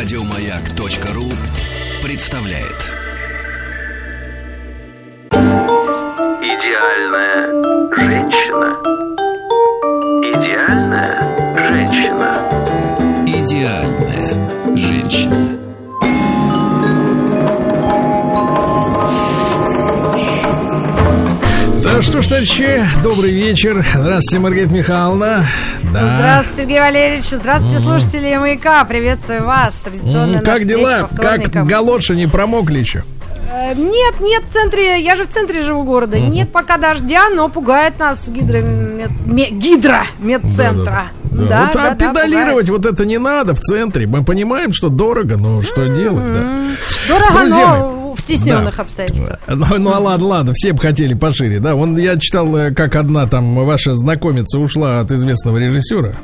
Радиомаяк.ру представляет. Идеальная женщина. Идеальная женщина. Идеальная женщина. Да что ж, товарищи, добрый вечер. Здравствуйте, Маргарита Михайловна. Да. Здравствуйте, Сергей Валерьевич. Здравствуйте, слушатели «Маяка». Приветствую вас. Традиционно М, Как дела? Как галоши не промокли еще? Э, Нет, нет, в центре, я же в центре живу города. Нет пока дождя, но пугает нас гидромед, ме- гидромедцентра. Да, вот, а педалировать вот это не надо в центре. Мы понимаем, что дорого, но что делать, да. Дорого, Друзья но стесненных Да. обстоятельствах. Ну, ну а ладно, ладно, все бы хотели пошире, да. Вон я читал, э, как одна там ваша знакомица ушла от известного режиссера.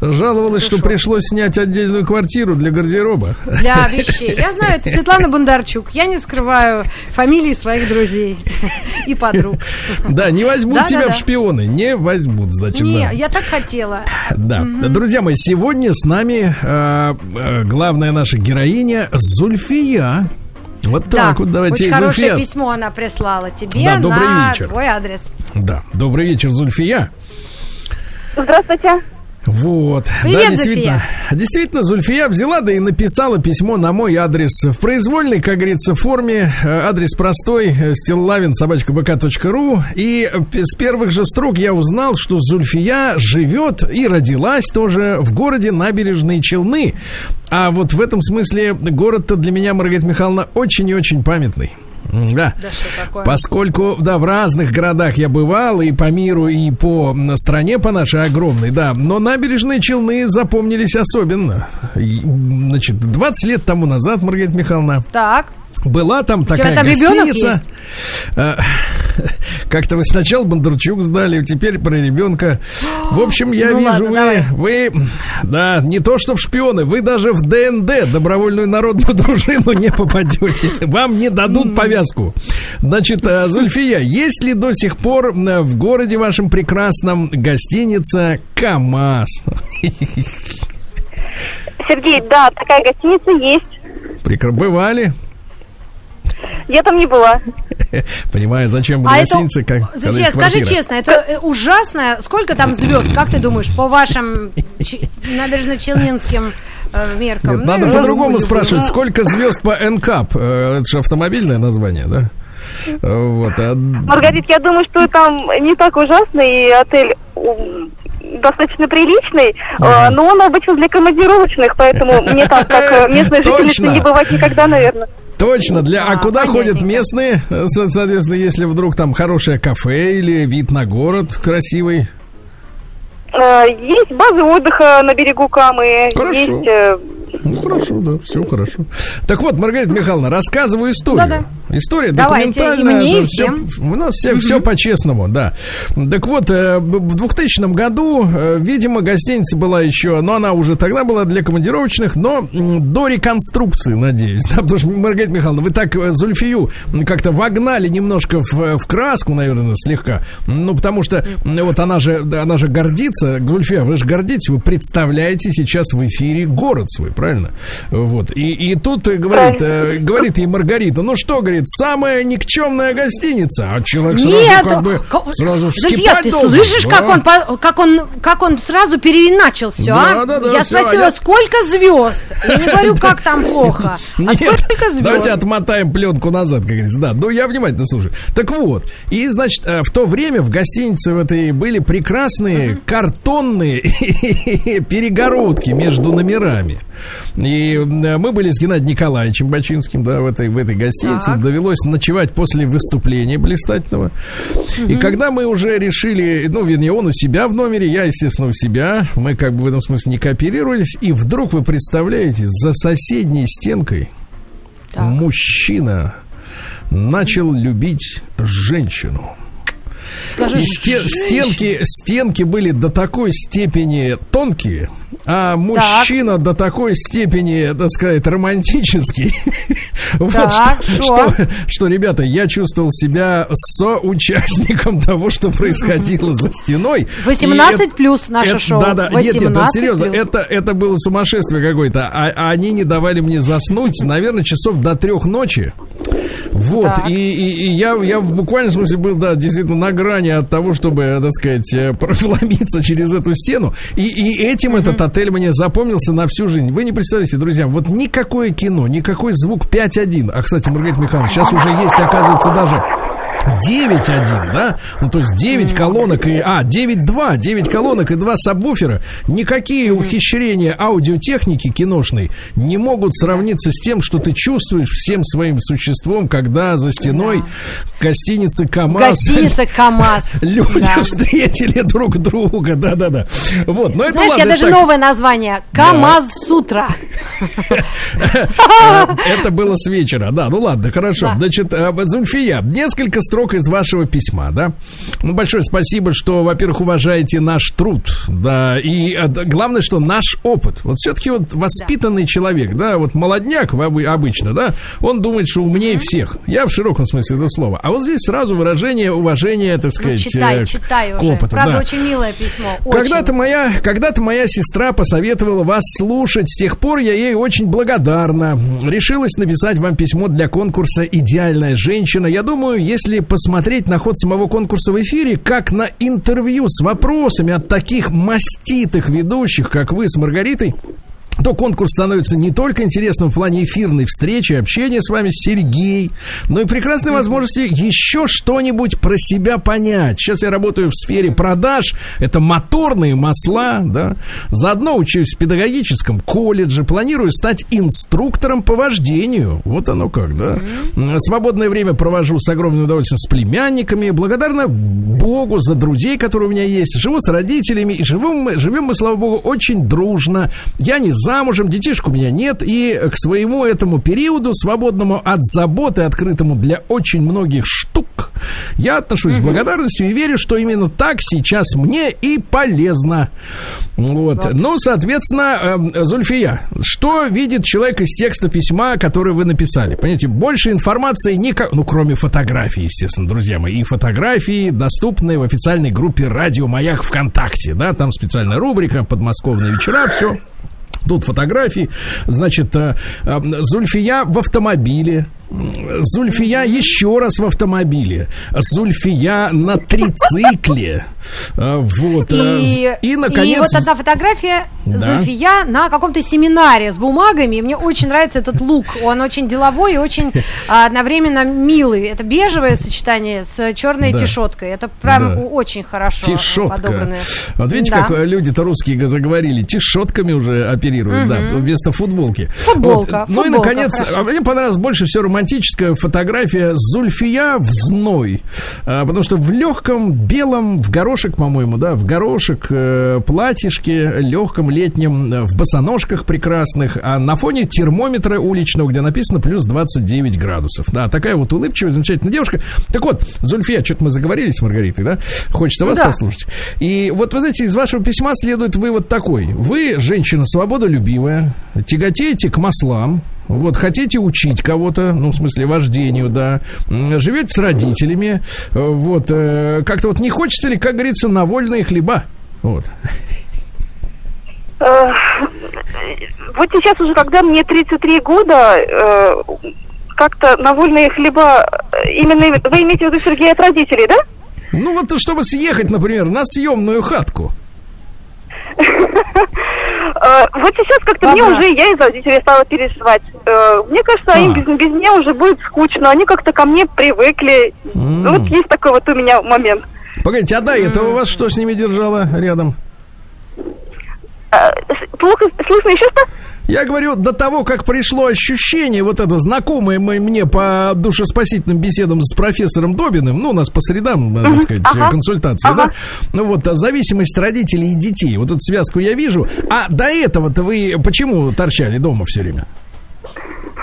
Жаловалась, что пришлось снять отдельную квартиру для гардероба. Для вещей. Я знаю, это Светлана Бондарчук. Я не скрываю фамилии своих друзей и подруг. Да, не возьмут тебя в шпионы, не возьмут, значит, Не, я так хотела. Да, друзья мои, сегодня с нами э, э, главная наша героиня Зульфия. Вот Да, так вот, давайте, очень хорошее Зульфия. письмо она прислала тебе Да, добрый на вечер. твой адрес. Да, добрый вечер, Зульфия. Здравствуйте. Вот. Привет, да, действительно. Действительно, Зульфия взяла, да и написала письмо на мой адрес в произвольной, как говорится, форме. Э, Адрес простой, э, стиллавин, собачкабк.ру. И э, с первых же строк я узнал, что Зульфия живет и родилась тоже в городе Набережные Челны. А вот в этом смысле город-то для меня, Маргарита Михайловна, очень и очень памятный. Да. Да что такое? Поскольку, да, в разных городах я бывал, и по миру, и по стране, по нашей огромной, да, но набережные Челны запомнились особенно. Значит, 20 лет тому назад, Маргарита Михайловна, Так. Была там такая там гостиница. А, Как-то вы сначала Бондарчук сдали, теперь про ребенка. В общем, я Ну вижу, ладно, вы, давай. вы, да, не то что в шпионы, вы даже в ДНД, добровольную народную дружину, не попадете. Вам не дадут повязку. Значит, э, Зульфия, есть ли до сих пор э, в городе вашем прекрасном гостиница КАМАЗ? Сергей, да, такая гостиница есть. Прекра- Бывали? Я там не была. Понимаю, зачем А это, гостинице, как, есть скажи квартира? честно, это э, ужасно. Сколько там звезд, как ты думаешь, по вашим чи- набережно-челнинским э, меркам? Нет, Ну, надо по-другому спрашивать, сколько звезд по НКАП? Э, Это же автомобильное название, да? Э, Вот, а- Маргарит, я думаю, что там не так ужасно, и отель достаточно приличный, э, но он обычно для командировочных, поэтому мне там, как местной Точно. жительнице, не бывать никогда, наверное. Точно, для, а А, куда ходят местные? Э, со- Соответственно, если вдруг там хорошее кафе или вид на город красивый. Э, Есть базы отдыха на берегу Камы, Хорошо. есть... Ну, хорошо, да, все хорошо. Так вот, Маргарита Михайловна, рассказываю историю. Да-да. История Давайте, документальная. и мне, и всем. у нас все, все по-честному, да. Так вот, э, в 2000 году, э, видимо, гостиница была еще, но она уже тогда была для командировочных, но до реконструкции, надеюсь. Да, потому что, Маргарита Михайловна, вы так э, Зульфию как-то вогнали немножко в, в краску, наверное, слегка. Ну, потому что вот она же, она же гордится, Зульфия, вы же гордитесь, вы представляете сейчас в эфире город свой, правильно? Вот. И, и тут э, говорит, э, говорит ей Маргарита, ну что, говорит, самая никчемная гостиница. А человек сразу Нет, как бы сразу вскипать ты должен. слышишь, Да. как он, как он, как он сразу переначал все, Да, а? да, да, я всё, а спросила, я- сколько звезд? Я не говорю, как там плохо, а сколько звезд? давайте отмотаем пленку назад, как говорится. Да, ну я внимательно слушаю. Так вот, и, значит, э, в то время в гостинице в этой были прекрасные картонные перегородки между номерами. И э, мы были с Геннадием Николаевичем Бачинским, да, в этой, в этой гостинице. Так. Довелось ночевать после выступления блистательного. И когда мы уже решили, ну, вернее, он у себя в номере, я, естественно, у себя, мы как бы в этом смысле не кооперировались, и вдруг, вы представляете, за соседней стенкой Так. мужчина начал любить женщину. Скажи, И сте- стенки, стенки были до такой степени тонкие, а мужчина до такой степени, так сказать, романтический. Вот Так, что, что? что, что, ребята, я чувствовал себя соучастником того, что происходило за стеной. И 18 это- плюс наше это- шоу. Да, да, нет, нет, это 18 серьезно, плюс. это, это было сумасшествие какое-то. А, а они не давали мне заснуть, наверное, часов до трех ночи. Вот, Так. и, и- и я, я в буквальном смысле был, да, действительно на грани от того, чтобы, так сказать, э, проломиться через эту стену. И, и этим этот отель мне запомнился на всю жизнь. Вы не представляете, друзья, вот никакое кино, никакой звук 5.1. А, кстати, Маргарита Михайловна, сейчас уже есть, оказывается, даже 9.1, да? Ну, то есть 9 колонок и... А, 9.2, 9 колонок и 2 сабвуфера. Никакие ухищрения аудиотехники киношной не могут сравниться с тем, что ты чувствуешь всем своим существом, когда за стеной гостиницы КамАЗ... Гостиница КамАЗ. Люди Да. встретили друг друга, да-да-да. Вот, но это Знаешь, ладно, я даже так. новое название. КамАЗ с утра. Э, Это было с вечера, да, ну ладно, хорошо. Да. Значит, э, Зульфия, несколько строк из вашего письма, да? Ну, большое спасибо, что, во-первых, уважаете наш труд, да, и э, да, главное, что наш опыт. Вот все-таки вот воспитанный человек, да, вот молодняк обычно, да, он думает, что умнее всех. Я в широком смысле этого слова. А вот здесь сразу выражение уважения, так Ну, сказать, читай, э, читай к уже. опыту, Правда, да. очень милое письмо. Когда-то моя, когда-то моя сестра посоветовала вас слушать. С тех пор я ей очень благодарна. Решилась написать вам письмо для конкурса «Идеальная женщина». Я думаю, если посмотреть на ход самого конкурса в эфире, как на интервью с вопросами от таких маститых ведущих, как вы с Маргаритой, то конкурс становится не только интересным в плане эфирной встречи, общения с вами, Сергей, но и прекрасной возможности еще что-нибудь про себя понять. Сейчас я работаю в сфере продаж, это моторные масла, да. Заодно учусь в педагогическом колледже, планирую стать инструктором по вождению. Вот оно как, да. М, Свободное время провожу с огромным удовольствием с племянниками. Благодарна Богу за друзей, которые у меня есть. Живу с родителями и живем мы, живем мы, слава Богу, очень дружно. Я не замужем, детишек у меня нет. И к своему этому периоду, свободному от заботы, открытому для очень многих штук, я отношусь с благодарностью и верю, что именно так сейчас мне и полезно. Вот. Ну, соответственно, эм, Зульфия, что видит человек из текста письма, который вы написали? Понимаете, больше информации никак, ну, кроме фотографий, естественно, друзья мои. И фотографии доступны в официальной группе «Радио Маяк» ВКонтакте, да, там специальная рубрика «Подмосковные вечера», все. Тут фотографии. Значит, э, э, Зульфия в автомобиле. Зульфия еще раз в автомобиле. Зульфия на трицикле. Э, Вот. э, И, И, и наконец... вот одна фотография Да. Зульфия на каком-то семинаре с бумагами. И мне очень нравится этот лук. Он очень деловой и очень а, одновременно милый. Это бежевое сочетание с черной Да. тишоткой. Это прям Да. очень хорошо Тишотка. подобранное. Вот видите, Да. как э, люди-то русские заговорили. Тишотками уже оперируют, да, вместо футболки. Футболка, Вот. Ну и, футболка, наконец, хорошо. а мне понравилась больше всего романтическая фотография Зульфия в зной. А, потому что в легком белом, в горошек, по-моему, да, в горошек э, платьишке, легком летнем, э, в босоножках прекрасных, а на фоне термометра уличного, где написано плюс 29 градусов. Да, такая вот улыбчивая, замечательная девушка. Так вот, Зульфия, что-то мы заговорились с Маргаритой, да? Хочется вас Да. послушать. И вот, вы знаете, из вашего письма следует вывод такой. Вы, женщина свободолюбивая, тяготеете к маслам, вот, хотите учить кого-то, ну, в смысле, вождению, да, живете с родителями, э, вот, э, как-то вот не хочется ли, как говорится, на вольные хлеба? Вот. Э, Вот сейчас уже, когда мне 33 года, как-то на вольные хлеба, именно вы имеете в виду, Сергей, от родителей, да? Ну, вот чтобы съехать, например, на съемную хатку. Э, Вот сейчас как-то мне уже, я из родителей стала переживать. Э, Мне кажется, им А. без, меня уже будет скучно. Они как-то ко мне привыкли. Вот есть такой вот у меня момент. Погодите, а до этого вас что с ними держало рядом? Э, Плохо слышно еще что? Я говорю, до того, как пришло ощущение, вот это знакомое мне по душеспасительным беседам с профессором Добиным, ну, у нас по средам, э, так сказать, ага, консультации, ага. да, ну вот, а, зависимость родителей и детей, вот эту связку я вижу. А до этого-то вы почему торчали дома все время?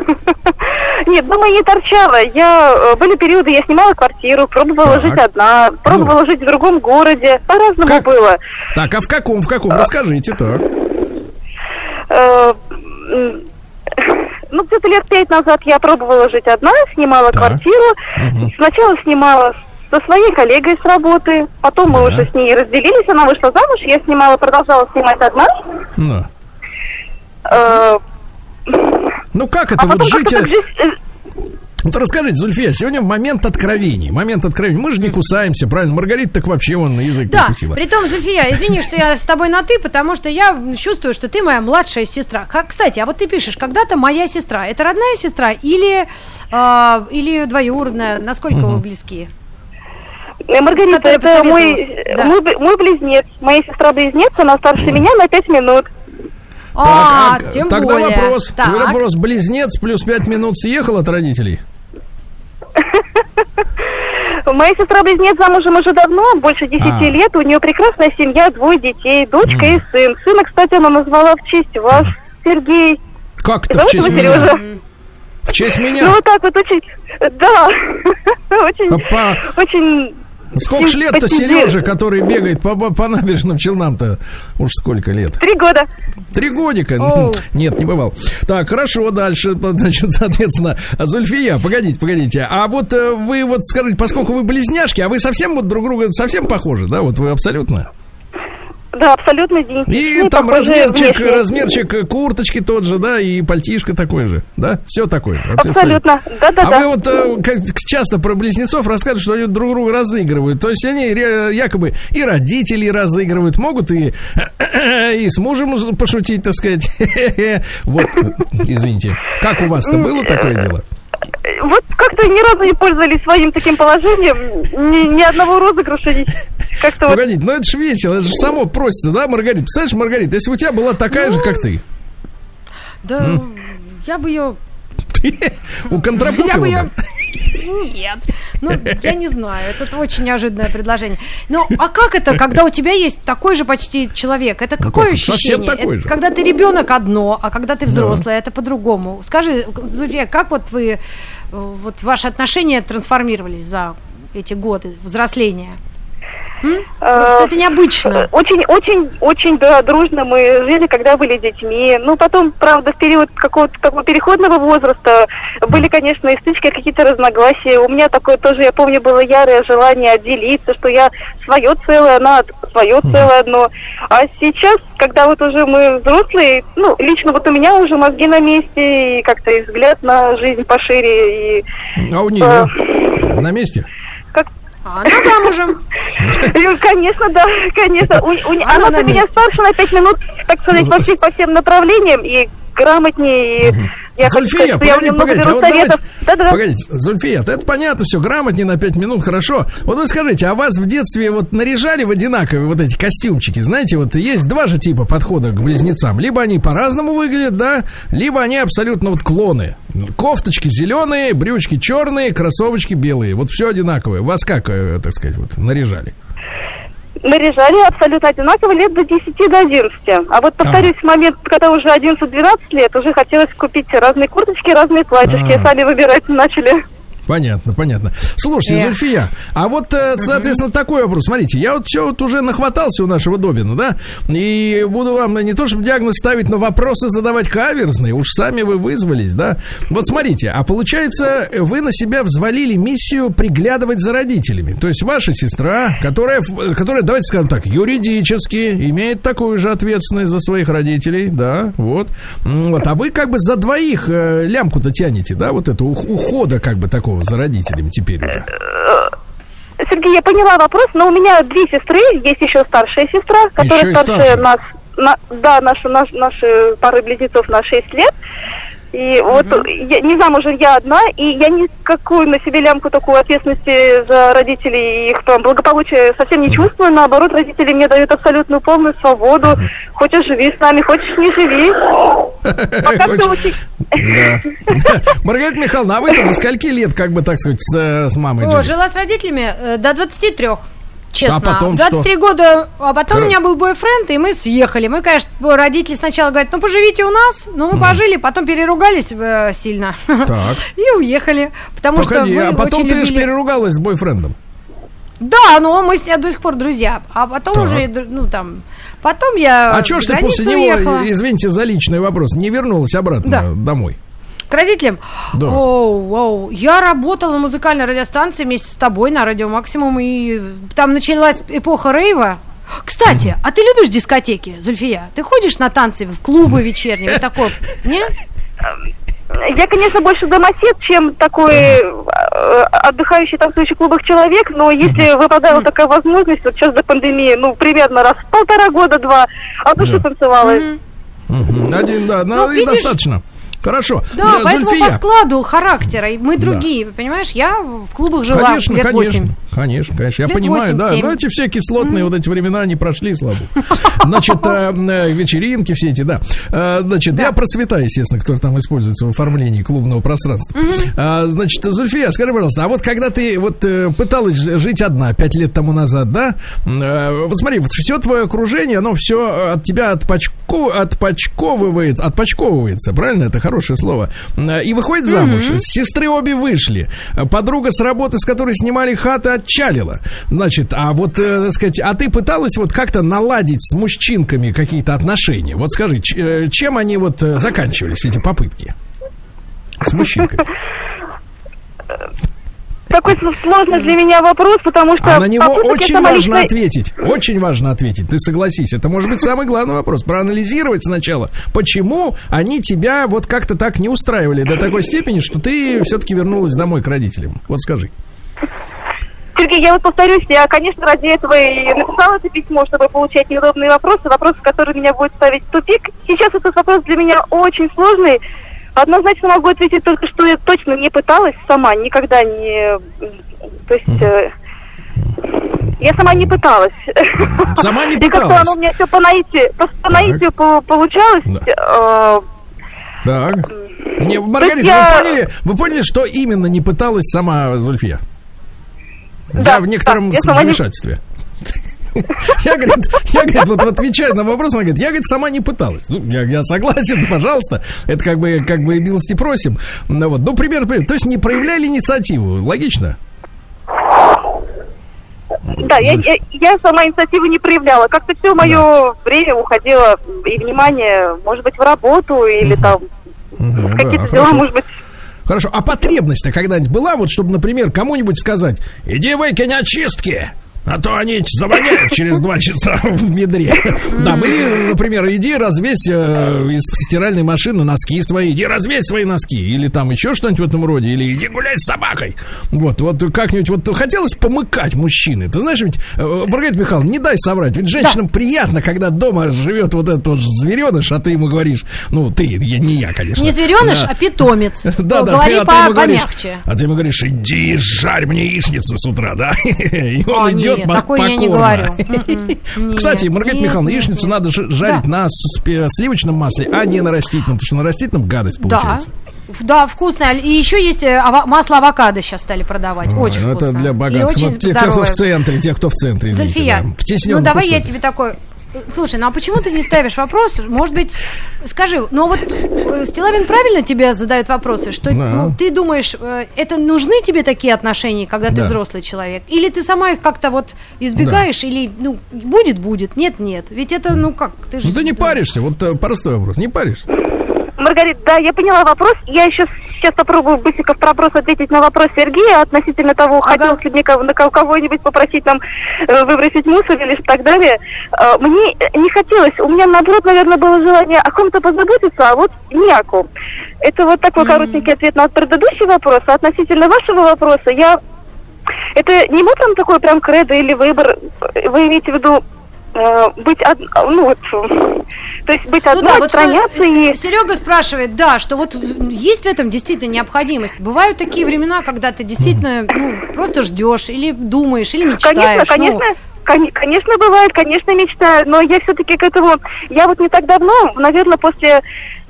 Нет, дома не торчала. Я э, были периоды, я снимала квартиру, пробовала Так. Ну. жить одна, пробовала жить в другом городе. По-разному Как? было. Так, а в каком, в каком? Расскажите, так. Э, ну, где-то лет пять назад я пробовала жить одна, снимала Так. квартиру. Сначала снимала со своей коллегой с работы, потом мы Да. уже с ней разделились, она вышла замуж, я снимала, продолжала снимать одна. Ну. Э, Ну как это а вот жить? э, жизнь, Вот расскажите, Зульфия, сегодня момент откровений. Момент откровений. Мы же не кусаемся, правильно? Маргарита так вообще вон на язык Да, прикусила. притом, Зульфия, извини, что я с тобой на «ты», потому что я чувствую, что ты моя младшая сестра. Как, кстати, а вот ты пишешь, когда-то моя сестра. Это родная сестра или, а, или двоюродная? Насколько вы близки? э, Маргарита, Которая это мой, Да. мой, мой близнец, моя сестра-близнец, она старше меня на пять минут. А, Так, а тем тогда более. вопрос. Так. Вопрос. Близнец плюс пять минут съехал от родителей? Моя сестра-близнец замужем уже давно, больше 10 А. лет. У нее прекрасная семья, двое детей, дочка и сын. Сына, кстати, она назвала в честь вас, Сергей. Как-то в Зовут честь меня? В честь Ну, меня? вот так вот очень... Да. Очень... Очень... Сколько ж лет-то Сереже, который бегает по, по набережным Челнам-то? Уж сколько лет? Три года. Три годика? Оу. Нет, не бывал. Так, хорошо, дальше, значит, соответственно, Зульфия, погодите, погодите. А вот э, вы вот скажите, поскольку вы близняшки, а вы совсем вот друг друга совсем похожи, да? Вот вы абсолютно? Да, абсолютно идентичные. И там размерчик, внешне. размерчик э, курточки тот же, да, и пальтишко такой же, да? Все такое же. Абсолютно. А Да-да-да. вы вот э, как часто про близнецов рассказывают, что они друг друга разыгрывают. То есть они якобы и родители разыгрывают, могут и, и с мужем пошутить, так сказать. Вот, извините. Как у вас-то было такое дело? Вот как-то ни разу не пользовались своим таким положением. Ни, ни одного розыгрыша. не- Как-то вот... Погодите, ну это же весело, это же само просится, да, Маргарита? Представляешь, Маргарита, если у тебя была такая же, как ты, Да, я бы ее... у Я бы ее... бы. Нет. Ну, я не знаю. Это очень неожиданное предложение. Ну, а как это, когда у тебя есть такой же почти человек? Это какое как, совсем ощущение? такой же. Когда ты ребенок одно, а когда ты взрослый, это по-другому. Скажи, Зульфия, как вот вы, э, вот ваши отношения трансформировались за эти годы взросления? Э, это необычно. Очень, очень, очень, да, дружно мы жили, когда были детьми. Ну, потом, правда, в период какого-то такого переходного возраста были, конечно, и стычки, какие-то разногласия. У меня такое тоже, я помню, было ярое желание отделиться, что я свое целое, она свое целое одно. А сейчас, когда вот уже мы взрослые, ну, лично вот у меня уже мозги на месте, и как-то и взгляд на жизнь пошире, и А у нее на месте? А она замужем. Ну, Конечно, да, конечно. У- у- Она Она на за меня старше на пять минут, так сказать, по всем, по всем направлениям и грамотнее. И я хочу Зульфия, что я у погодите, погодите, а вот давайте, советов. Да-да-да. погодите, Зульфия, это понятно, все грамотнее на 5 минут, хорошо. Вот вы скажите, а вас в детстве вот наряжали в одинаковые вот эти костюмчики? Знаете, вот есть два же типа подхода к близнецам. Либо они по-разному выглядят, да, либо они абсолютно вот клоны. Кофточки зеленые, брючки черные, кроссовочки белые. Вот все одинаковое. Вас как, э, так сказать, вот наряжали? Наряжали абсолютно одинаково лет до 10 до 11. А вот повторюсь, в момент, когда уже 11-12 лет, уже хотелось купить разные курточки, разные платьишки. А. Сами выбирать начали. Понятно, понятно. Слушайте, Эх. Зульфия, а вот, э, соответственно, такой вопрос. Смотрите, я вот все вот уже нахватался у нашего Добина, да, и буду вам не то чтобы диагноз ставить, но вопросы задавать каверзные. Уж сами вы вызвались, да. Вот смотрите, а получается, вы на себя взвалили миссию приглядывать за родителями. То есть ваша сестра, которая, в- которая давайте скажем так, юридически имеет такую же ответственность за своих родителей, да, вот. Вот, а вы как бы за двоих э, лямку-то тянете, да, вот это ух- ухода как бы такого за родителями теперь уже. Сергей, я поняла вопрос, но у меня две сестры, есть еще старшая сестра, которая Еще старше нас, на- да, наши, наш- наши пары близнецов на 6 лет. И вот я, не замужем я одна, и я никакую на себе лямку такую ответственности за родителей и их там благополучие совсем не чувствую. Наоборот, родители мне дают абсолютную полную свободу. Хочешь живи с нами, хочешь не живи. Пока все очень... Да. Маргарита Михайловна, а вы до скольки лет, как бы так сказать, с, э, мамой жила с родителями э, до 23. Честно. А потом 23 года, а потом Хоро- у меня был бойфренд, и мы съехали. Мы, конечно, родители сначала говорят, ну поживите у нас, ну мы пожили, потом переругались э, сильно. Так. И уехали. Потому Погоди, что мы а потом очень ты же любили- переругалась с бойфрендом. Да, но мы с ней до сих пор друзья. А потом Так. уже, ну там, потом я А что ж ты после него, уехала. извините за личный вопрос, не вернулась обратно Да. домой? Родителям? Да. Оу, оу. Я работала на музыкальной радиостанции вместе с тобой на Радио Максимум, и там началась эпоха рейва. Кстати, а ты любишь дискотеки, Зульфия? Ты ходишь на танцы в клубы вечерние, вот такое, не? Я, конечно, больше домосед, чем такой отдыхающий танцующий в клубах человек, но если выпадала такая возможность, вот сейчас до пандемии, ну, примерно раз в полтора года-два, от души Да. танцевала. Мгм. Один, да, Ну, и достаточно. Хорошо. Да, Э, поэтому Зульфия. по складу характера мы другие, понимаешь? Я в клубах жила Конечно, лет конечно, 8. конечно, конечно, я Лет понимаю, восемь, да, семь. но эти все кислотные вот эти времена, они прошли, слабо. Значит, э, э, вечеринки все эти, да. Э, Значит, я про цвета, естественно, которые там используются в оформлении клубного пространства. Значит, Зульфия, скажи, пожалуйста, а вот когда ты вот пыталась жить одна пять лет тому назад, да, вот смотри, вот все твое окружение, оно все от тебя отпочко, отпочковывает, отпочковывается, правильно? Это хорошее слово. Э, И выходит замуж. Сестры обе вышли. Подруга с работы, с которой снимали хаты, отчалила. Значит, а вот, э, так сказать, а ты пыталась вот как-то наладить с мужчинками какие-то отношения? Вот скажи, э, чем они вот заканчивались, эти попытки? С мужчинками. Такой сложный для меня вопрос, потому что... А на него очень важно ответить. Очень важно ответить. Ты согласись. Это может быть самый главный вопрос. Проанализировать сначала, почему они тебя вот как-то так не устраивали до такой степени, что ты все-таки вернулась домой к родителям. Вот скажи. Сергей, я вот повторюсь, я, конечно, ради этого и написала это письмо, чтобы получать неудобные вопросы, вопросы, которые меня будут ставить в тупик. Сейчас этот вопрос для меня очень сложный. Однозначно могу ответить только, что я точно не пыталась сама, никогда не... То есть... э, Я сама не пыталась. Сама не И как-то пыталась. оно у меня все по наитию, по, по наитию по- получалось. Да. Э, Так. Не, Маргарита, я- вы, поняли, вы поняли, что именно не пыталась сама Зульфия? Да, я в некотором да, сама не-. Я, говорит, я, говорит, вот отвечаю на вопрос, она говорит, я, говорит, сама не пыталась. Ну, я, я согласен, пожалуйста. Это как бы, как бы милости просим. Ну, вот. ну, пример, пример. То есть не проявляли инициативу. Логично? Да, я, я, я сама инициативу не проявляла. Как-то все мое время уходило и внимание, может быть, в работу или там да, какие-то дела, хорошо. может быть. Хорошо, а потребность-то когда-нибудь была, вот чтобы, например, кому-нибудь сказать, иди выкинь очистки, а то они завоняют через два часа в медре. Да, или, например, иди развесь э, из стиральной машины носки свои, иди развесь свои носки, или там еще что-нибудь в этом роде, или иди гуляй с собакой. Вот, вот как-нибудь, вот хотелось помыкать мужчины. Ты знаешь, ведь, э, Маргарита Михайловна, не дай соврать, ведь женщинам приятно, когда дома живет вот этот вот звереныш, а ты ему говоришь, ну, ты, я, не я, конечно. Не звереныш, Да. а питомец. Да, да, Говори ты, а ты по- ему говоришь, помягче. а ты ему говоришь, иди жарь мне яичницу с утра, да? И он идет нет, такое я не покорно. говорю. Кстати, Маргарита Михайловна, яичницу надо жарить на сливочном масле, а не на растительном, потому что на растительном гадость получается. Да, вкусно. И еще есть э, ава- масло авокадо сейчас стали продавать. Ой, очень ну вкусно. это для И богатых. очень Вот те, кто в центре, те, кто в центре, извините, Зульфия, да, в ну давай я условиях. тебе такой... Слушай, ну а почему ты не ставишь вопрос? Может быть, скажи, ну вот э, Стилавин правильно тебе задает вопросы, что Да. ну, ты думаешь, э, это нужны тебе такие отношения, когда ты Да. взрослый человек? Или ты сама их как-то вот избегаешь, или, ну, будет, будет, нет, нет. Ведь это, ну как, ты же... Ну ты не паришься, вот э, простой вопрос, не паришься. Маргарита, да, я поняла вопрос. Я еще сейчас попробую быстренько в вопрос ответить на вопрос Сергея относительно того, Ага. хотелось ли мне кого-нибудь попросить там э, выбросить мусор или так далее. Э, Мне не хотелось, у меня наоборот, наверное, было желание о ком-то позаботиться, а вот не о ком. Это вот такой коротенький ответ на предыдущий вопрос. А относительно вашего вопроса, я... Это не мой там такой прям кредо или выбор. Вы имеете в виду э, быть од... ну вот, э, то есть быть Ну одной, да, вот что, отстраняться и... Серега спрашивает, да, что вот есть в этом действительно необходимость. Бывают такие времена, когда ты действительно ну, просто ждешь или думаешь, или мечтаешь. Конечно, ну, конечно. кон- Конечно, бывает, конечно, мечтаю, но я все-таки к этому, я вот не так давно, наверное, после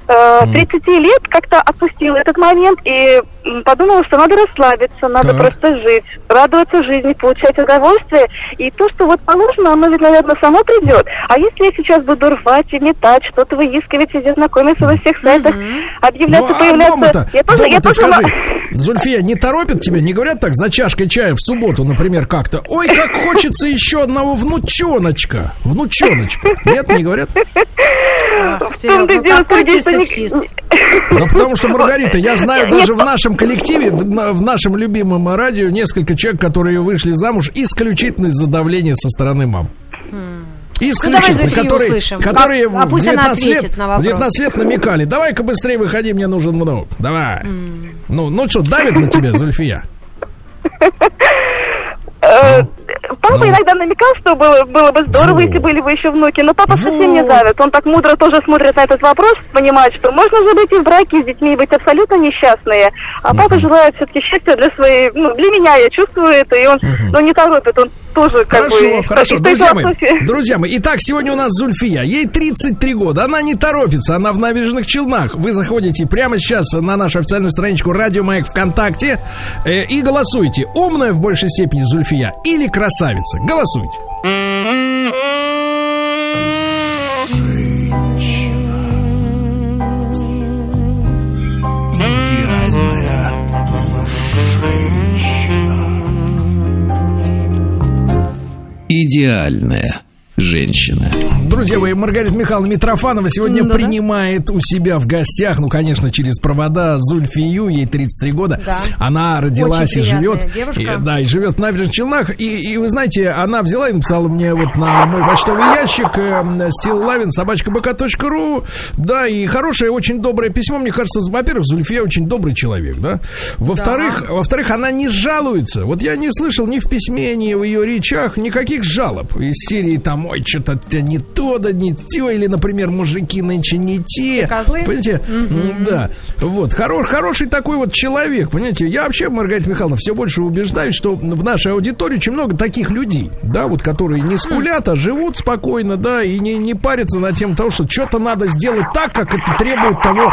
э, 30 лет как-то отпустила этот момент и подумала, что надо расслабиться, надо Так. просто жить, радоваться жизни, получать удовольствие. И то, что вот положено, оно ведь, наверное, само придет. А если я сейчас буду рвать и метать, что-то выискивать, везде знакомиться во всех сайтах, объявляться, Ну, а появляться... дома-то, я тоже, я дома-то тоже ма- скажи, Зульфия, не торопят тебя, не говорят так за чашкой чая в субботу, например, как-то. Ой, как хочется еще одного внучоночка. Внучоночка. Нет, не говорят? Ах, Серега, дело, какой ты Сергей, что не- сексист. Да потому что, Маргарита, я знаю даже в нашем коллективе, в, на- в нашем любимом радио, несколько человек, которые вышли замуж исключительно из-за давления со стороны мам. Исключительно, Ну, давай Зульфию которые, услышим. которые Как- а в пусть она 19 лет, на в вопрос. 19 лет намекали, давай-ка быстрее выходи, мне нужен внук. Давай. Ну, ну что, давит на тебя, Зульфия? Э, Папа Ну. иногда намекал, что было, было бы здорово, Во. если были бы еще внуки, но папа совсем не Во. давит. Он так мудро тоже смотрит на этот вопрос, понимает, что можно же быть и в браке с детьми быть абсолютно несчастные. А папа желает все-таки счастья для своей, ну, для меня, я чувствую это, и он, ну, не торопит, он тоже как Хорошо, бы... хорошо, той друзья мои, друзья мои, итак, сегодня у нас Зульфия, ей 33 года, она не торопится, она в набережных Челнах. Вы заходите прямо сейчас на нашу официальную страничку Радио Маяк ВКонтакте э, и голосуйте, умная в большей степени Зульфия или красавица. Голосуйте. Идеальная Идеальная женщина. Друзья мои, Маргарита Михайловна Митрофанова сегодня Ну да. принимает у себя в гостях, ну, конечно, через провода Зульфию, ей 33 года. Да. Она родилась Очень и живет. девушка. и, да, и живет в набережных Челнах. И, и вы знаете, она взяла и написала мне вот на мой почтовый ящик стиллавин собачка ру. Да, и хорошее, очень доброе письмо. Мне кажется, во-первых, Зульфия очень добрый человек, да. Во-вторых, во-вторых, она не жалуется. Вот я не слышал ни в письме, ни в ее речах никаких жалоб из серии там, ой, что-то не то, да не то, или, например, мужики нынче не те. Козлы. Понимаете? М, Да. Вот. Хоро- хороший такой вот человек, понимаете? Я вообще, Маргарита Михайловна, все больше убеждаюсь, что в нашей аудитории очень много таких людей, да, вот, которые не скулят, а живут спокойно, да, и не, не парятся на тему того, что что-то надо сделать так, как это требует того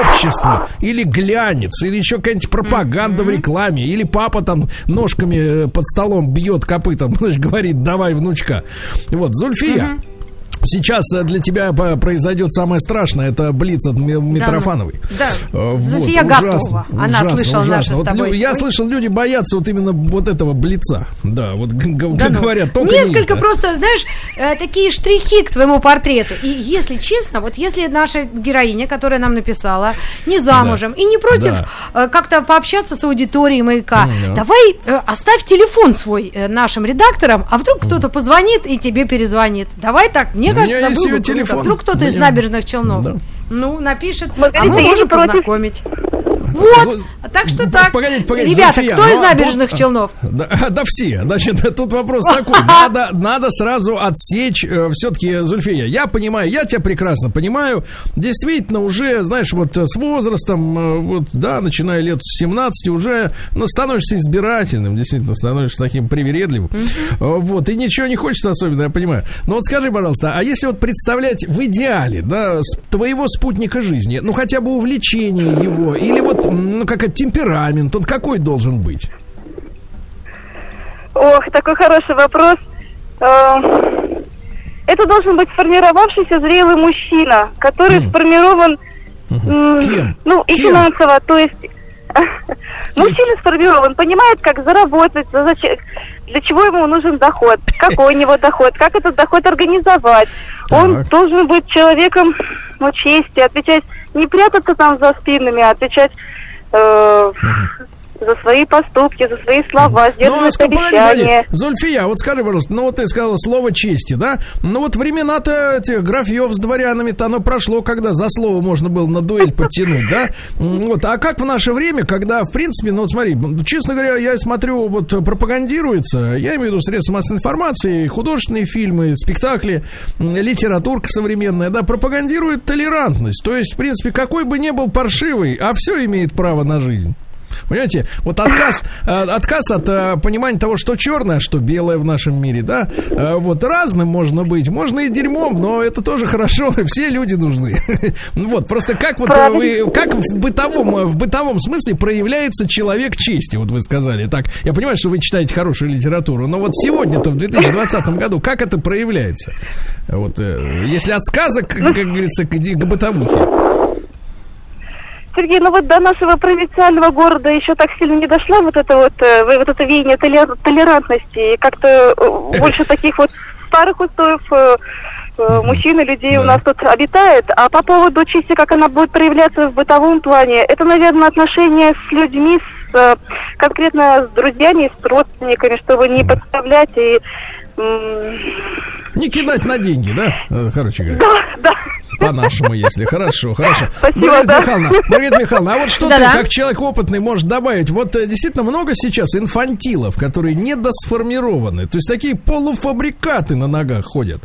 общества, или глянец, или еще какая-нибудь пропаганда в рекламе, или папа там ножками э, под столом бьет копытом, значит, говорит, давай, внучка. Вот, Зульфия. Сейчас э, для тебя по- произойдет самое страшное, это блиц от Ми- Митрофановой. Да. Э, Вот, Зульфия ужасно, готова. Она ужасно, слышала ужасно. Вот лю- я слышал, люди боятся вот именно вот этого блица. Да, вот Да ну. говорят, только не Несколько это. просто, знаешь, э, такие штрихи к твоему портрету. И если честно, вот если наша героиня, которая нам написала, не замужем и не против э, как-то пообщаться с аудиторией маяка, да. давай э, оставь телефон свой э, нашим редакторам, а вдруг кто-то позвонит и тебе перезвонит. Давай так, мне У меня кажется, есть было ее бы круто. телефон. Вдруг кто-то из набережных Челнов. Да. Ну, напишет, а Маргарита, мы я не можем против. познакомить. Вот, Зу- так что так. погодите, погодите, Ребята, Зульфия, кто из ну, а набережных тут- Челнов? Да, да все. Значит, тут вопрос такой. Надо, надо сразу отсечь все-таки, Зульфия, я понимаю, я тебя прекрасно понимаю. Действительно, уже, знаешь, вот э, с возрастом, э, вот, да, начиная лет с 17, уже ну, становишься избирательным, действительно, становишься таким привередливым. Э, Вот, и ничего не хочется особенно, я понимаю. Но вот скажи, пожалуйста, а если вот представлять в идеале, да, твоего спутника жизни, ну, хотя бы увлечение его, или вот, ну, как это, темперамент, он какой должен быть? Ох, такой хороший вопрос. Э, Это должен быть сформировавшийся зрелый мужчина, который сформирован, м, Кем? ну, и Кем? финансово, то есть мужчина сформирован, понимает, как заработать, за- зачем- для чего ему нужен доход, какой у него доход, как этот доход организовать. Он Так. должен быть человеком ну, чести, отвечать, не прятаться там за спинами, а отвечать Oh. За свои поступки, за свои слова, Ну, а сдерживать ска- погоди, обещания. Зульфия, вот скажи, пожалуйста, ну вот ты сказала слово чести, да? Ну вот времена-то этих графьев с дворянами-то оно прошло, когда за слово можно было на дуэль подтянуть, да? Вот, а как в наше время, когда, в принципе, ну вот смотри, честно говоря, я смотрю, вот пропагандируется, я имею в виду средства массовой информации, художественные фильмы, спектакли, литературка современная, да, пропагандирует толерантность. То есть, в принципе, какой бы ни был паршивый, а все имеет право на жизнь. Понимаете, вот отказ, э, отказ от э, понимания того, что черное, что белое в нашем мире, да, Э, вот разным можно быть, можно и дерьмом, но это тоже хорошо, все люди нужны. Ну Вот, просто как вот вы, как в бытовом, в бытовом смысле проявляется человек чести, вот вы сказали, так, я понимаю, что вы читаете хорошую литературу, но вот сегодня-то, в 2020 году, как это проявляется? Вот, если от сказок, как говорится, к, к бытовухе. Сергей, ну вот до нашего провинциального города еще так сильно не дошла вот это вот, э, вот это веяние толер- толерантности. И как-то э, больше таких вот старых устоев э, мужчин и людей у Да. нас тут обитает. А по поводу чисти, как она будет проявляться в бытовом плане, это, наверное, отношения с людьми, с, конкретно с друзьями, с родственниками, чтобы не подставлять и... Не кидать на деньги, да? Э, Короче говоря. Да, да. По-нашему, если. Хорошо, хорошо. Спасибо, Маргарита да. Михайловна, Маргарита Михайловна, а вот что Да-да. ты, как человек опытный, можешь добавить? Вот э, действительно много сейчас инфантилов, которые недосформированы. То есть такие полуфабрикаты на ногах ходят.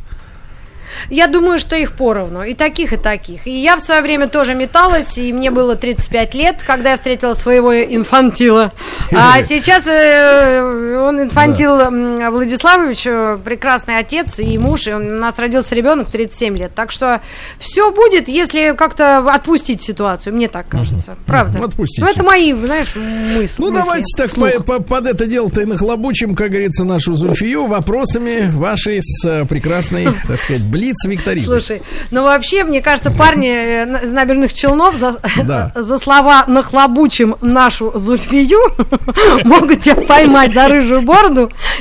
Я думаю, что их поровну. И таких, и таких. И я в свое время тоже металась, и мне было 35 лет, когда я встретила своего инфантила. А сейчас э, инфантил м, Владиславович, э, прекрасный отец и муж, и у нас родился ребенок 37 лет. Так что все будет, если как-то отпустить ситуацию, мне так кажется. Правда. Мгм, отпустить. Ну, это мои, знаешь, мысли. Ну, мысли. давайте так по- по- под это дело-то и нахлобучим, как говорится, нашу Зульфию вопросами вашей с э, прекрасной, так сказать, блиц-викторины. Слушай, ну вообще, мне кажется, парни э, из набережных Челнов за, Да. за слова «нахлобучим нашу Зульфию» могут тебя поймать за рыжую бороду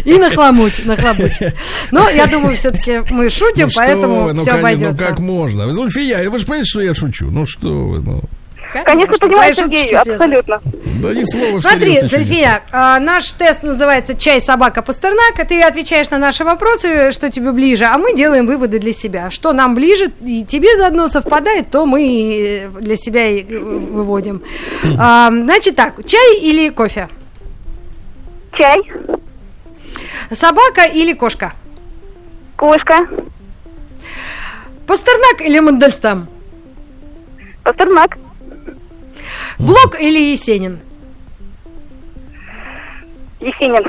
и нахлобучить. нахлобучить. Но я думаю, все-таки мы шутим, Ну поэтому вы, ну, все конечно, обойдется. ну как можно? Зульфия, вы же понимаете, что я шучу? Ну что вы, ну. Конечно, что понимаю, Сергей, абсолютно. Да ни слова Смотри, Зульфия, а, наш тест называется «Чай, собака, пастернак», а ты отвечаешь на наши вопросы, что тебе ближе, а мы делаем выводы для себя. Что нам ближе, и тебе заодно совпадает, то мы и для себя и э, выводим. А, Значит так, чай или кофе? Чай, Собака или кошка? кошка, Пастернак или Мандельстам? пастернак, Блок или Есенин? Есенин,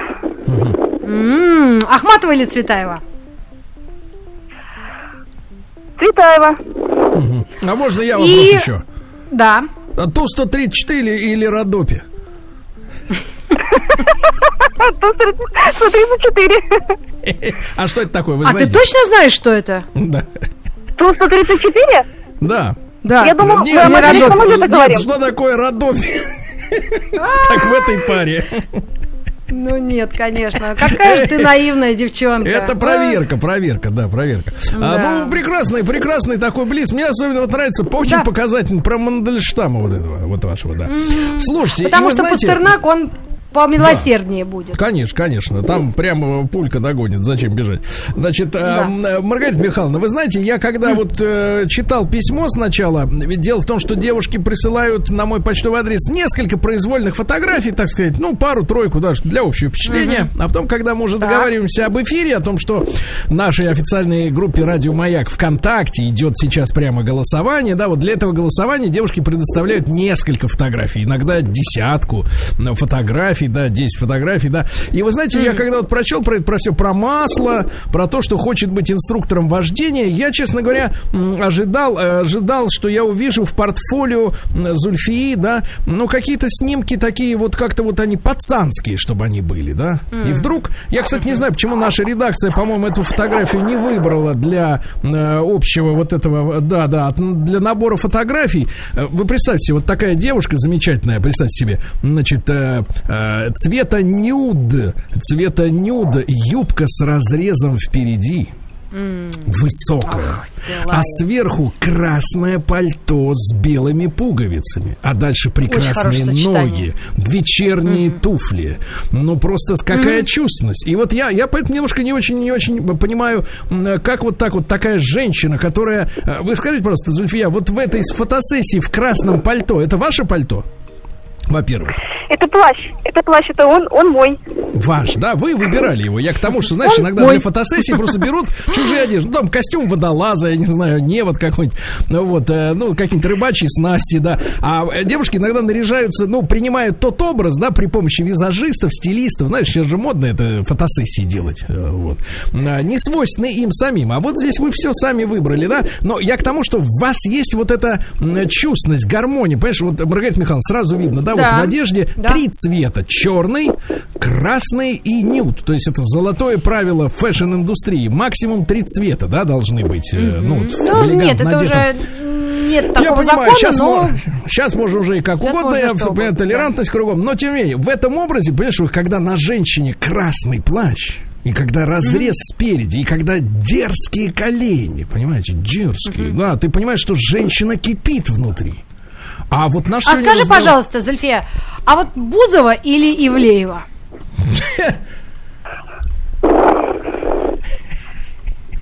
М, Ахматова или Цветаева? Цветаева, А можно я вопрос И- еще? Да. А Ту-134 или, или Родопи? Ту-134. А что это такое, вы А ты точно знаешь, что это? Да. Ту-134? Да. Да. Я думала, Нет, мы о нет, нет, что такое Родопи? Так в этой паре. Ну нет, конечно. Какая же ты наивная девчонка. Это проверка, проверка, да, проверка. А, Да. ну, прекрасный, прекрасный такой близ. Мне особенно вот нравится, очень Да. показательный про Мандельштама вот этого, вот вашего, да. Слушайте, и Потому что знаете- Пастернак, он помилосерднее будет. Конечно, конечно. Там прямо пулька догонит. Зачем бежать? Значит, Да. э, э, Маргарита Михайловна, вы знаете, я когда вот э, читал письмо сначала, ведь дело в том, что девушки присылают на мой почтовый адрес несколько произвольных фотографий, так сказать, ну, пару-тройку даже для общего впечатления. А потом, когда мы уже Так. договариваемся об эфире, о том, что в нашей официальной группе Радио Маяк ВКонтакте идет сейчас прямо голосование, да, вот для этого голосования девушки предоставляют несколько фотографий, иногда десятку э, фотографий, да, 10 фотографий, да. И вы знаете, я когда вот прочел про это, про все, про масло, про то, что хочет быть инструктором вождения, я, честно говоря, ожидал, э, ожидал, что я увижу в портфолио Зульфии, да, ну, какие-то снимки такие вот как-то вот они пацанские, чтобы они были, да. И вдруг, я, кстати, не знаю, почему наша редакция, по-моему, эту фотографию не выбрала для э, общего вот этого, да, да, для набора фотографий. Э, Вы представьте вот такая девушка замечательная, представьте себе, значит, э, э, цвета нюд, цвета нюд, юбка с разрезом впереди. Высокая. а сверху красное пальто с белыми пуговицами. А дальше прекрасные ноги, вечерние туфли. Ну, просто какая чувственность. И вот я, я поэтому немножко не очень, не очень понимаю, как вот так вот такая женщина, которая... э, Вы скажите просто, Зульфия, вот в этой фотосессии в красном пальто, это ваше пальто? Во-первых. Это плащ. Это плащ, это он, он мой. Ваш, да, вы выбирали его. Я к тому, что, знаешь, Он иногда мой. для фотосессии просто берут чужие одежды. Ну, там костюм водолаза, я не знаю, невод какой-нибудь, ну, вот, э, ну, какие-нибудь рыбачьи снасти, да. А э, девушки иногда наряжаются, ну, принимают тот образ, да, при помощи визажистов, стилистов. Знаешь, сейчас же модно это фотосессии делать, э, вот. А, Не свойственны им самим. А вот здесь вы все сами выбрали, да. Но я к тому, что в вас есть вот эта чувственность, гармония. Понимаешь, вот, Маргарита Михайловна, сразу видно, да, Да. в одежде Да. три цвета. Черный, красный и нюд. То есть это золотое правило fashion-индустрии. Максимум три цвета, да, должны быть. э, Ну, Ну, нет, это уже нет Я такого понимаю, закона, сейчас, но... сейчас можно уже и как Сейчас угодно, я понимаю, толерантность кругом. Но тем не менее, в этом образе, понимаешь, когда на женщине красный плащ, и когда разрез спереди, и когда дерзкие колени, понимаете, дерзкие, да, ты понимаешь, что женщина кипит внутри. А вот наш А скажи, разговор- пожалуйста, Зульфия, а вот Бузова или Ивлеева?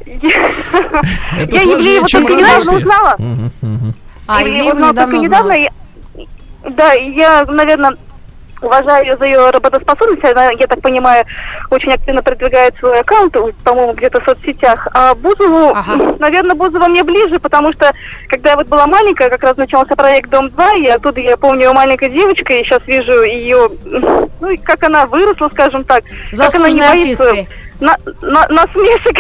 Я чем только недавно узнала. А, Ивлеева только недавно. Да, я, наверное, уважаю ее за ее работоспособность. Она, я так понимаю, очень активно продвигает свой аккаунт, по-моему, где-то в соцсетях. А Бузову, Ага. наверное, Бузова мне ближе, потому что, когда я вот была маленькая, как раз начался проект «Дом-2», и оттуда я помню ее маленькой девочкой, и сейчас вижу ее, ну, и как она выросла, скажем так. как она не боится артисткой. на, на, насмешек.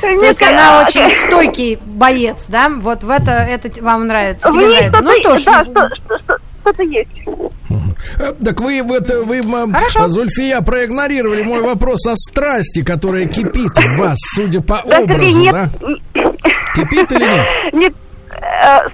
То есть она очень стойкий боец, да? Вот в это, это вам нравится, тебе нравится. Ну что ж, да, что, что, что-то есть. Так вы, это- вы Хорошо. Зульфия, проигнорировали мой вопрос о страсти, которая кипит в вас, судя по Да, образу, нет, да? Кипит или нет? Нет,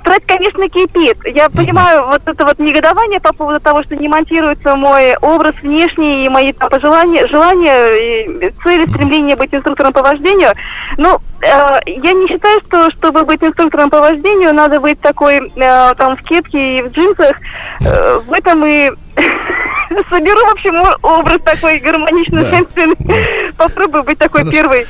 страсть, конечно, кипит. Я понимаю вот это вот негодование по поводу того, что не монтируется мой образ внешний и мои там пожелания, желания, и цели, стремления быть инструктором по вождению. Но э, я не считаю, что чтобы быть инструктором по вождению, надо быть такой э, там в кепке и в джинсах. Э, в этом и соберу, в общем, образ такой гармоничный, женственный. Попробую быть такой первой,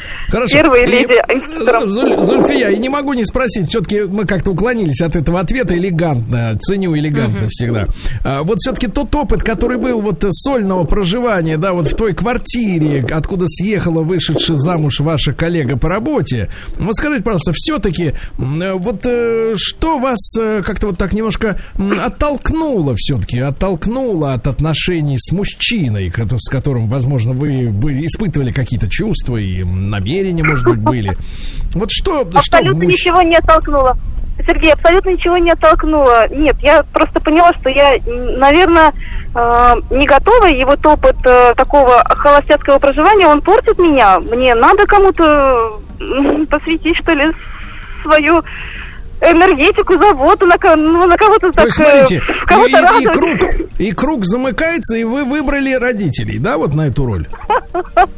первой леди э, Зульфия, и не могу не спросить, все-таки мы как-то уклонились от этого ответа. Элегантно, ценю элегантность всегда. А, вот все-таки тот опыт, который был вот э, сольного проживания, да, вот в той квартире, откуда съехала вышедшая замуж ваша коллега по работе, вот скажите, пожалуйста, все-таки вот э, что вас как-то вот так немножко оттолкнуло все-таки, оттолкнуло от отношений с мужчиной, с которым, возможно, вы были, испытывали какие-то чувства и намерения, может быть, были. Вот что, что Абсолютно мужч- ничего не оттолкнуло. Сергей, абсолютно ничего не оттолкнуло. Нет, я просто поняла, что я, наверное, не готова. И вот опыт э, такого холостяцкого проживания, он портит меня. Мне надо кому-то м, посвятить, что ли, свою энергетику, заботу на, ну, на кого-то То так... есть, э, смотрите, кого-то и, и радовать. круг, и круг замыкается, и вы выбрали родителей, да, вот на эту роль?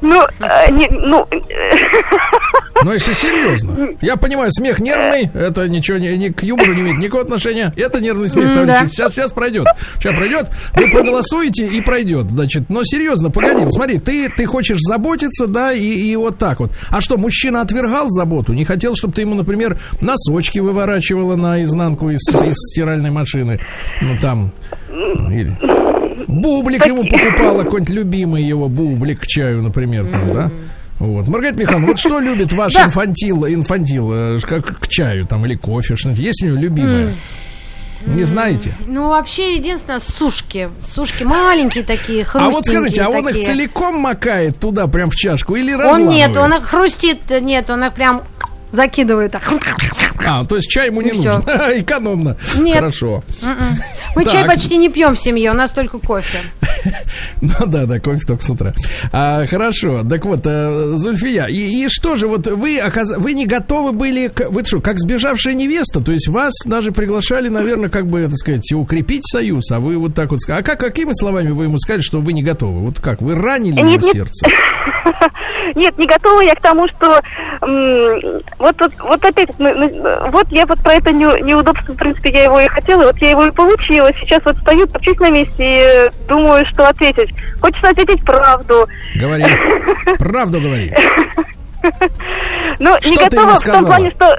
Ну, э, не- ну, Но если серьезно. Я понимаю, смех нервный, это ничего не, ни к юмору не имеет никакого отношения. Это нервный смех, товарищи. да. Сейчас, сейчас пройдет. Сейчас пройдет. Вы проголосуете и пройдет. Значит, но серьезно, погоди, смотри, ты, ты хочешь заботиться, да, и, и вот так вот. А что, мужчина отвергал заботу? Не хотел, чтобы ты ему, например, носочки выворачивала наизнанку из, из стиральной машины? Ну, там... Или... Бублик ему покупала, какой-нибудь любимый его бублик к чаю, например, там, да? Вот. Маргарита Михайловна, вот что любит ваш инфантил, инфантил, э, как к чаю там или кофе, что-нибудь? Есть у него любимое? Не знаете? Ну, вообще, единственное, сушки. Сушки маленькие такие, А хрустенькие вот скажите, а он их целиком макает туда прям в чашку или Он разламывает? нет, он их хрустит, нет, он их прям закидывает так. А, то есть чай ему не И нужен. Экономно. Нет. Хорошо. Мы чай почти не пьем в семье, у нас только кофе. Ну да, да, кофе только с утра. А, хорошо. Так вот, э, Зульфия, и, и что же, вот вы, оказ- вы не готовы были, к- вы что, как сбежавшая невеста, то есть вас даже приглашали, наверное, как бы, так сказать, укрепить союз, а вы вот так вот, ска- а как, какими словами вы ему сказали, что вы не готовы? Вот как, вы ранили Нет, его нет. сердце? Нет, не готова я к тому, что вот, вот, вот опять, ну, ну, вот я вот про это не- неудобство, в принципе, я его и хотела, вот я его и получила. Сейчас вот стою, топчусь на месте и думаю, что ответить. Хочется ответить правду. Говори. Правду говори. Что не готова в сказала? том плане, что...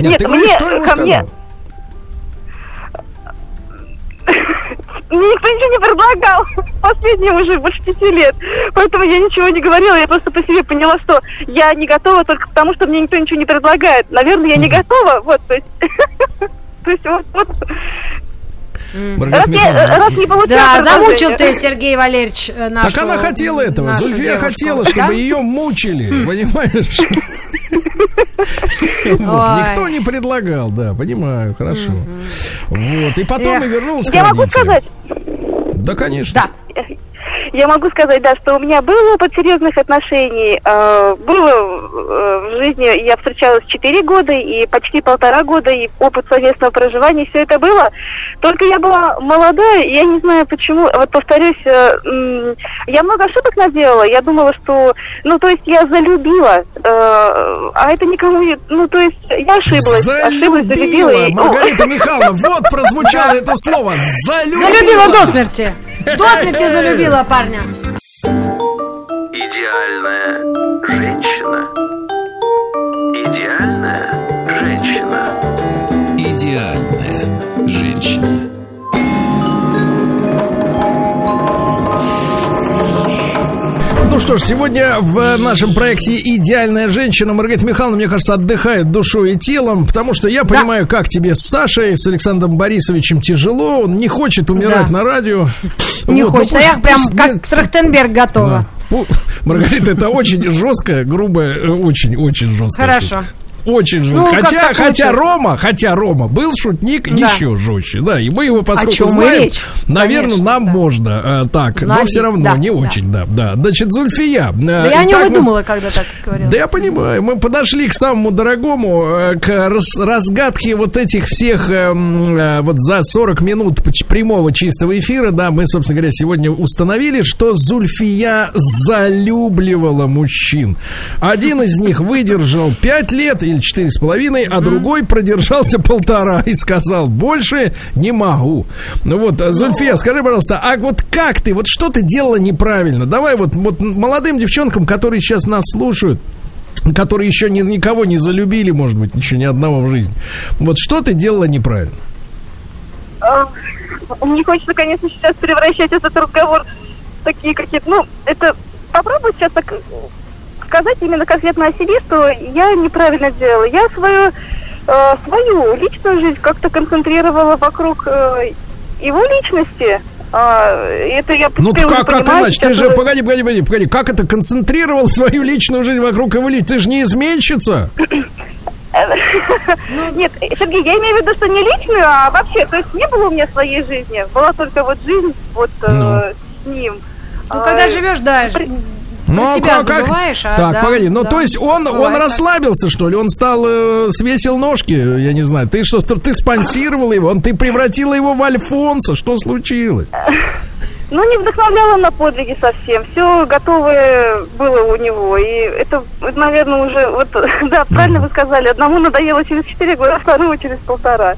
Нет, ты говори, мне, что ему ко мне, никто ничего не предлагал. Последние уже больше пяти лет. Поэтому я ничего не говорила. Я просто по себе поняла, что я не готова только потому, что мне никто ничего не предлагает. Наверное, я не готова. Вот, то есть... То есть вот, вот. Маргарита Михайловна, раз не получила Да, замучил ты, Сергей Валерьевич, э, нашу Так она хотела этого. Зульфия девушку. хотела, Да? чтобы ее мучили. Понимаешь? Вот, Ой. Никто не предлагал, да, понимаю, хорошо. Вот. И потом и вернулась к Я могу сказать? Да, конечно. Да. Я могу сказать, да, что у меня был опыт серьезных отношений. Э, было э, в жизни, я встречалась 4 года и почти полтора года, и опыт совместного проживания, все это было. Только я была молодая, и я не знаю почему. Вот повторюсь, э, я много ошибок наделала. Я думала, что, ну, то есть я залюбила, а это никому не... Ну, то есть я ошиблась. ошиблась, залюбила. Залюбила, и- Маргарита Михайловна, вот прозвучало это слово. Залюбила. Залюбила до смерти. До смерти залюбила парня. Идеальная женщина. Идеальная женщина. Идеальная женщина. Ну что ж, сегодня в нашем проекте «Идеальная женщина» Маргарита Михайловна, мне кажется, отдыхает душой и телом, потому что я понимаю, как тебе с Сашей, с Александром Борисовичем тяжело, он не хочет умирать Да. на радио. Не Вот, ну хочется. пусть- Я прям пусть как. Трахтенберг готова. Да. Маргарита, это очень жесткая, грубая, очень-очень жесткая. Хорошо. Очень жестко. Ну, как хотя, так хотя получилось? Рома, хотя Рома был шутник Да. еще жестче, да, и мы его, поскольку знаем, речь. наверное, Конечно, нам да. можно э, так, но Знать, все равно да, не да. очень, да, да. Значит, Зульфия. э, Да я о нем и мы- думала, когда так говорила. да я понимаю, мы подошли к самому дорогому, э, к рас- разгадке вот этих всех, э, э, вот за 40 минут прямого чистого эфира, да, мы, собственно говоря, сегодня установили, что Зульфия залюбливала мужчин. Один из них выдержал 5 лет или четыре с половиной, а другой продержался полтора и сказал, больше не могу. Ну вот, э, Зульфия, скажи, пожалуйста, а вот как ты, вот что ты делала неправильно? Давай вот, вот молодым девчонкам, которые сейчас нас слушают, которые еще ни, никого не залюбили, может быть, еще ни одного в жизни. Вот что ты делала неправильно? А, Не хочется, конечно, сейчас превращать этот разговор в такие какие-то... Ну, это... Попробую сейчас так сказать именно конкретно о себе, что я неправильно делала. Я свою, э, свою личную жизнь как-то концентрировала вокруг э, его личности. А, это я Ну, как, как иначе? Ты же, погоди, погоди, погоди, погоди, как это концентрировал свою личную жизнь вокруг его личности? Ты же не изменщица? Нет, Сергей, я имею в виду, что не личную, а вообще, то есть не было у меня своей жизни, была только вот жизнь вот э, Ну. с ним. Ну, А, когда живешь, да, ж- про себя забываешь, а, так, да, погоди, ну да, то есть он, он расслабился, что ли? Он стал, э, свесил ножки, я не знаю. Ты что, ты спонсировала его? Он, ты превратила его в Альфонса? Что случилось? Ну, не вдохновляла на подвиги совсем. Все готовое было у него. И это, это, наверное, уже... Вот, да, правильно вы сказали. Одному надоело через 4 года, второму через полтора.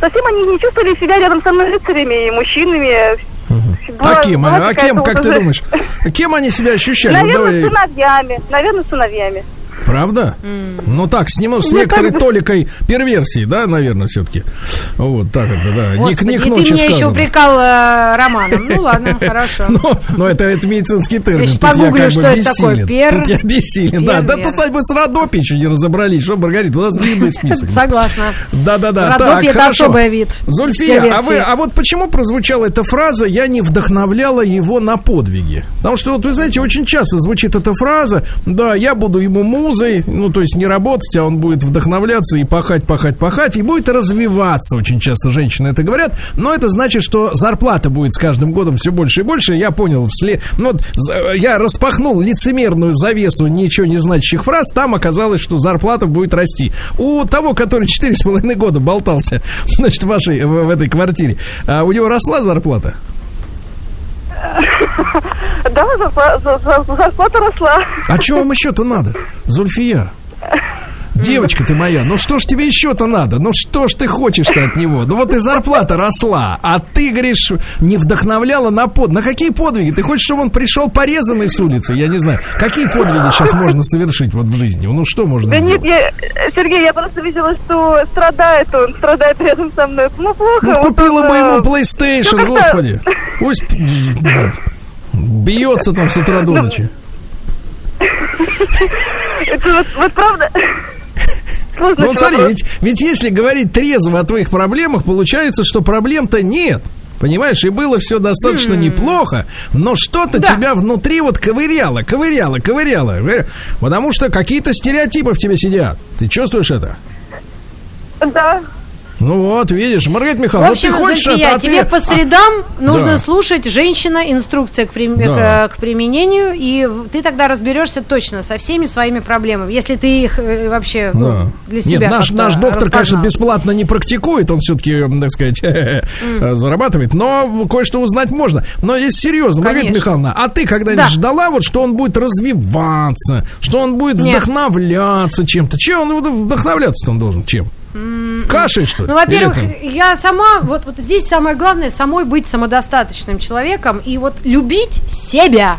Совсем они не чувствовали себя рядом со мной рыцарями и мужчинами. Была- а кем? была А кем, как ты думаешь? Кем они себя ощущали? Наверное, давай. сыновьями. Наверное, сыновьями. Правда? Ну так, с, с Ну, некоторой так- толикой перверсии, да, наверное, все-таки. Вот так это, да. Господи, не и к ты меня еще сказано. упрекал э, Романом. Ну ладно, хорошо. Но, но это, это медицинский термин. Как бы что это такое. Пер- Тут я бессилен. Да, да, тут вы с Родопи еще не разобрались. Что, Маргарита, у нас длинный список. Согласна. Да-да-да. Родопи это особый вид Зульфия, а, вы, а вот почему прозвучала эта фраза «я не вдохновляла его на подвиги»? Потому что, вот, вы знаете, очень часто звучит эта фраза «да, я буду ему музой», ну, то есть не работать, а он будет вдохновляться и пахать, пахать, пахать, и будет развиваться. Очень часто женщины это говорят, но это значит, что зарплата будет с каждым годом все больше и больше. Я понял, вслед... ну, вот, я распахнул лицемерную завесу ничего не значащих фраз, там оказалось, что зарплата будет расти. У того, который четыре с половиной года болтался, значит, в вашей, в, в этой квартире, а у него росла зарплата? Да, зарпла- за- за- зарплата росла. А что вам еще-то надо, Зульфия? Девочка ты моя, ну что ж тебе еще-то надо? Ну что ж ты хочешь-то от него? Ну вот и зарплата росла, а ты, говоришь, не вдохновляла на под... На какие подвиги? Ты хочешь, чтобы он пришел порезанный с улицы? Я не знаю. Какие подвиги сейчас можно совершить вот в жизни? Ну что можно Да сделать? нет, я, Сергей, я просто видела, что страдает он, страдает рядом со мной. Ну, плохо. Ну, купила бы э, ему PlayStation, ну, господи. Пусть бьется там с утра до ночи. Это вот, вот правда... Сложный Ну, вот смотри, вопрос. ведь, ведь если говорить трезво о твоих проблемах, получается, что проблем-то нет. Понимаешь, и было все достаточно неплохо, но что-то Да. тебя внутри вот ковыряло, ковыряло, ковыряло. Потому что какие-то стереотипы в тебе сидят. Ты чувствуешь это? Да. Ну вот, видишь, Маргарита Михайловна, вот ты хочешь это, а тебе ты... по средам нужно Да. слушать «Женщина. Инструкция к, прим- Да. к- к применению», и ты тогда разберешься точно со всеми своими проблемами, если ты их э, вообще ну, Да. для себя Нет, наш, наш доктор, конечно, распознал. бесплатно не практикует, он все-таки, так сказать, э, зарабатывает, но кое-что узнать можно. Но если серьезно, Маргарита Конечно. Михайловна, а ты когда-нибудь Да. ждала, вот, что он будет развиваться, что он будет Нет. вдохновляться чем-то? Чем он вдохновляться-то он должен? Чем? Кашей, что ли? Ну, во-первых, я сама, вот, вот здесь самое главное, самой быть самодостаточным человеком и вот любить себя.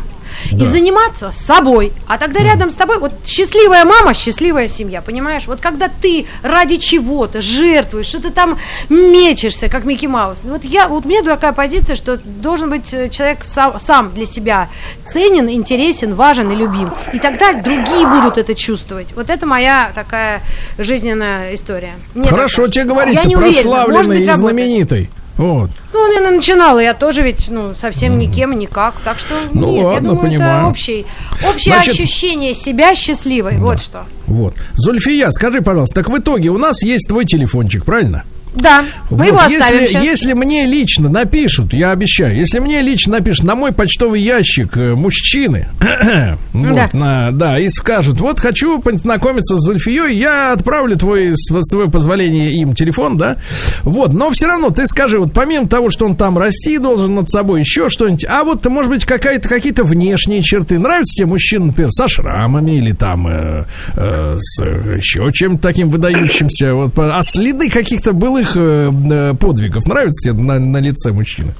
И заниматься собой. А тогда рядом с тобой, вот счастливая мама, счастливая семья, понимаешь? Вот когда ты ради чего-то жертвуешь, что ты там мечешься, как Микки Маус. Вот я, вот у меня такая позиция, что должен быть э, человек сам, сам для себя ценен, интересен, важен и любим. И тогда другие будут это чувствовать. Вот это моя такая жизненная история. Мне Хорошо тебе говорить, Я ты не уверена, может прославленный и работает. знаменитый. Вот. Ну, он и начинала, я тоже ведь, ну, совсем никем никак. Так что, Ну нет, ладно, я думаю, понимаю. это общий, общее Значит- ощущение себя счастливой. Вот что. Вот. Зульфия, скажи, пожалуйста, так в итоге у нас есть твой телефончик, правильно? Да, мы Вот, его оставим если, если мне лично напишут, я обещаю, если мне лично напишут на мой почтовый ящик э, мужчины, вот, Да. на- да, и скажут, вот хочу познакомиться с Зульфией, я отправлю твой, свое позволение им телефон, да, вот, но все равно ты скажи, вот помимо того, что он там расти должен над собой, еще что-нибудь, а вот, может быть, какая-то, какие-то внешние черты, нравятся тебе мужчины, например, со шрамами или там э, э, с э, еще чем-то таким выдающимся, вот, а следы каких-то былых э, э, подвигов нравятся тебе на, на лице мужчины?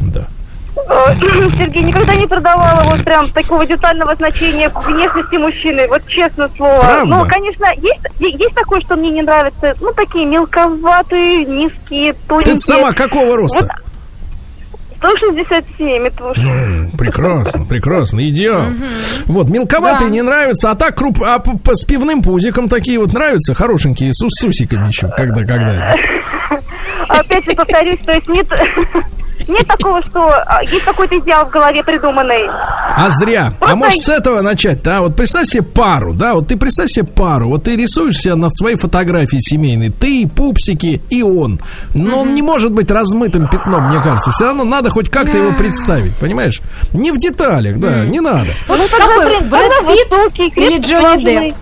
Да. Э, Сергей, никогда не продавала вот прям такого детального значения внешности мужчины, вот честно слово. Правда? Ну, конечно, есть, есть такое, что мне не нравится, ну, такие мелковатые, низкие, тоненькие. Ты сама какого роста? Вот 167, это уж. М, Прекрасно, прекрасно, идеал. Вот, мелковатые Да. не нравятся, а так круп, а п- п- с пивным пузиком такие вот нравятся, хорошенькие, с, с усиками еще, когда, когда. Опять же повторюсь, то есть нет, нет такого, что а, есть какой-то идеал в голове придуманный. А зря. А Просто- может с этого начать, да? Вот представь себе пару, да? Вот ты представь себе пару. Вот ты рисуешь себя на своей фотографии семейной. Ты, пупсики и он. Но он не может быть размытым пятном, мне кажется. Все равно надо хоть как-то его представить, понимаешь? Не в деталях, да, не надо. Вот Ну, какой, тогда, Брэд Питт или Джонни. Депп?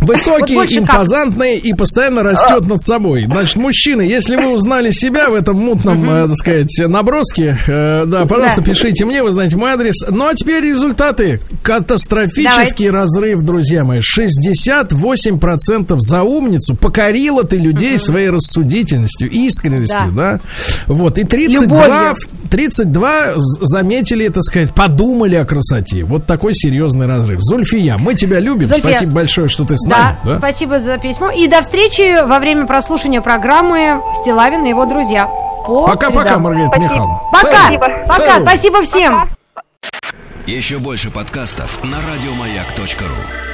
Высокий, Вот как? импозантный и постоянно растет над собой. Значит, мужчины, если вы узнали себя в этом мутном, э, так сказать, наброске, э, да, пожалуйста, Да. пишите мне, вы знаете мой адрес. Ну, а теперь результаты. Катастрофический Давайте. разрыв, друзья мои. 68% за умницу. Покорила ты людей своей рассудительностью, искренностью, да. Вот, и 32, Любовью. 32 з- заметили, так сказать, подумали о красоте. Вот такой серьезный разрыв. Зульфия, мы тебя любим. Зульфия. Спасибо большое, что ты с Да, нами. да? спасибо за письмо. И до встречи во время прослушивания программы «Стилавин и его друзья». По Пока-пока. Маргарита Спасибо. Михайловна. Пока, Целую. пока, Целую. спасибо всем. Еще больше подкастов на радиомаяк.ру.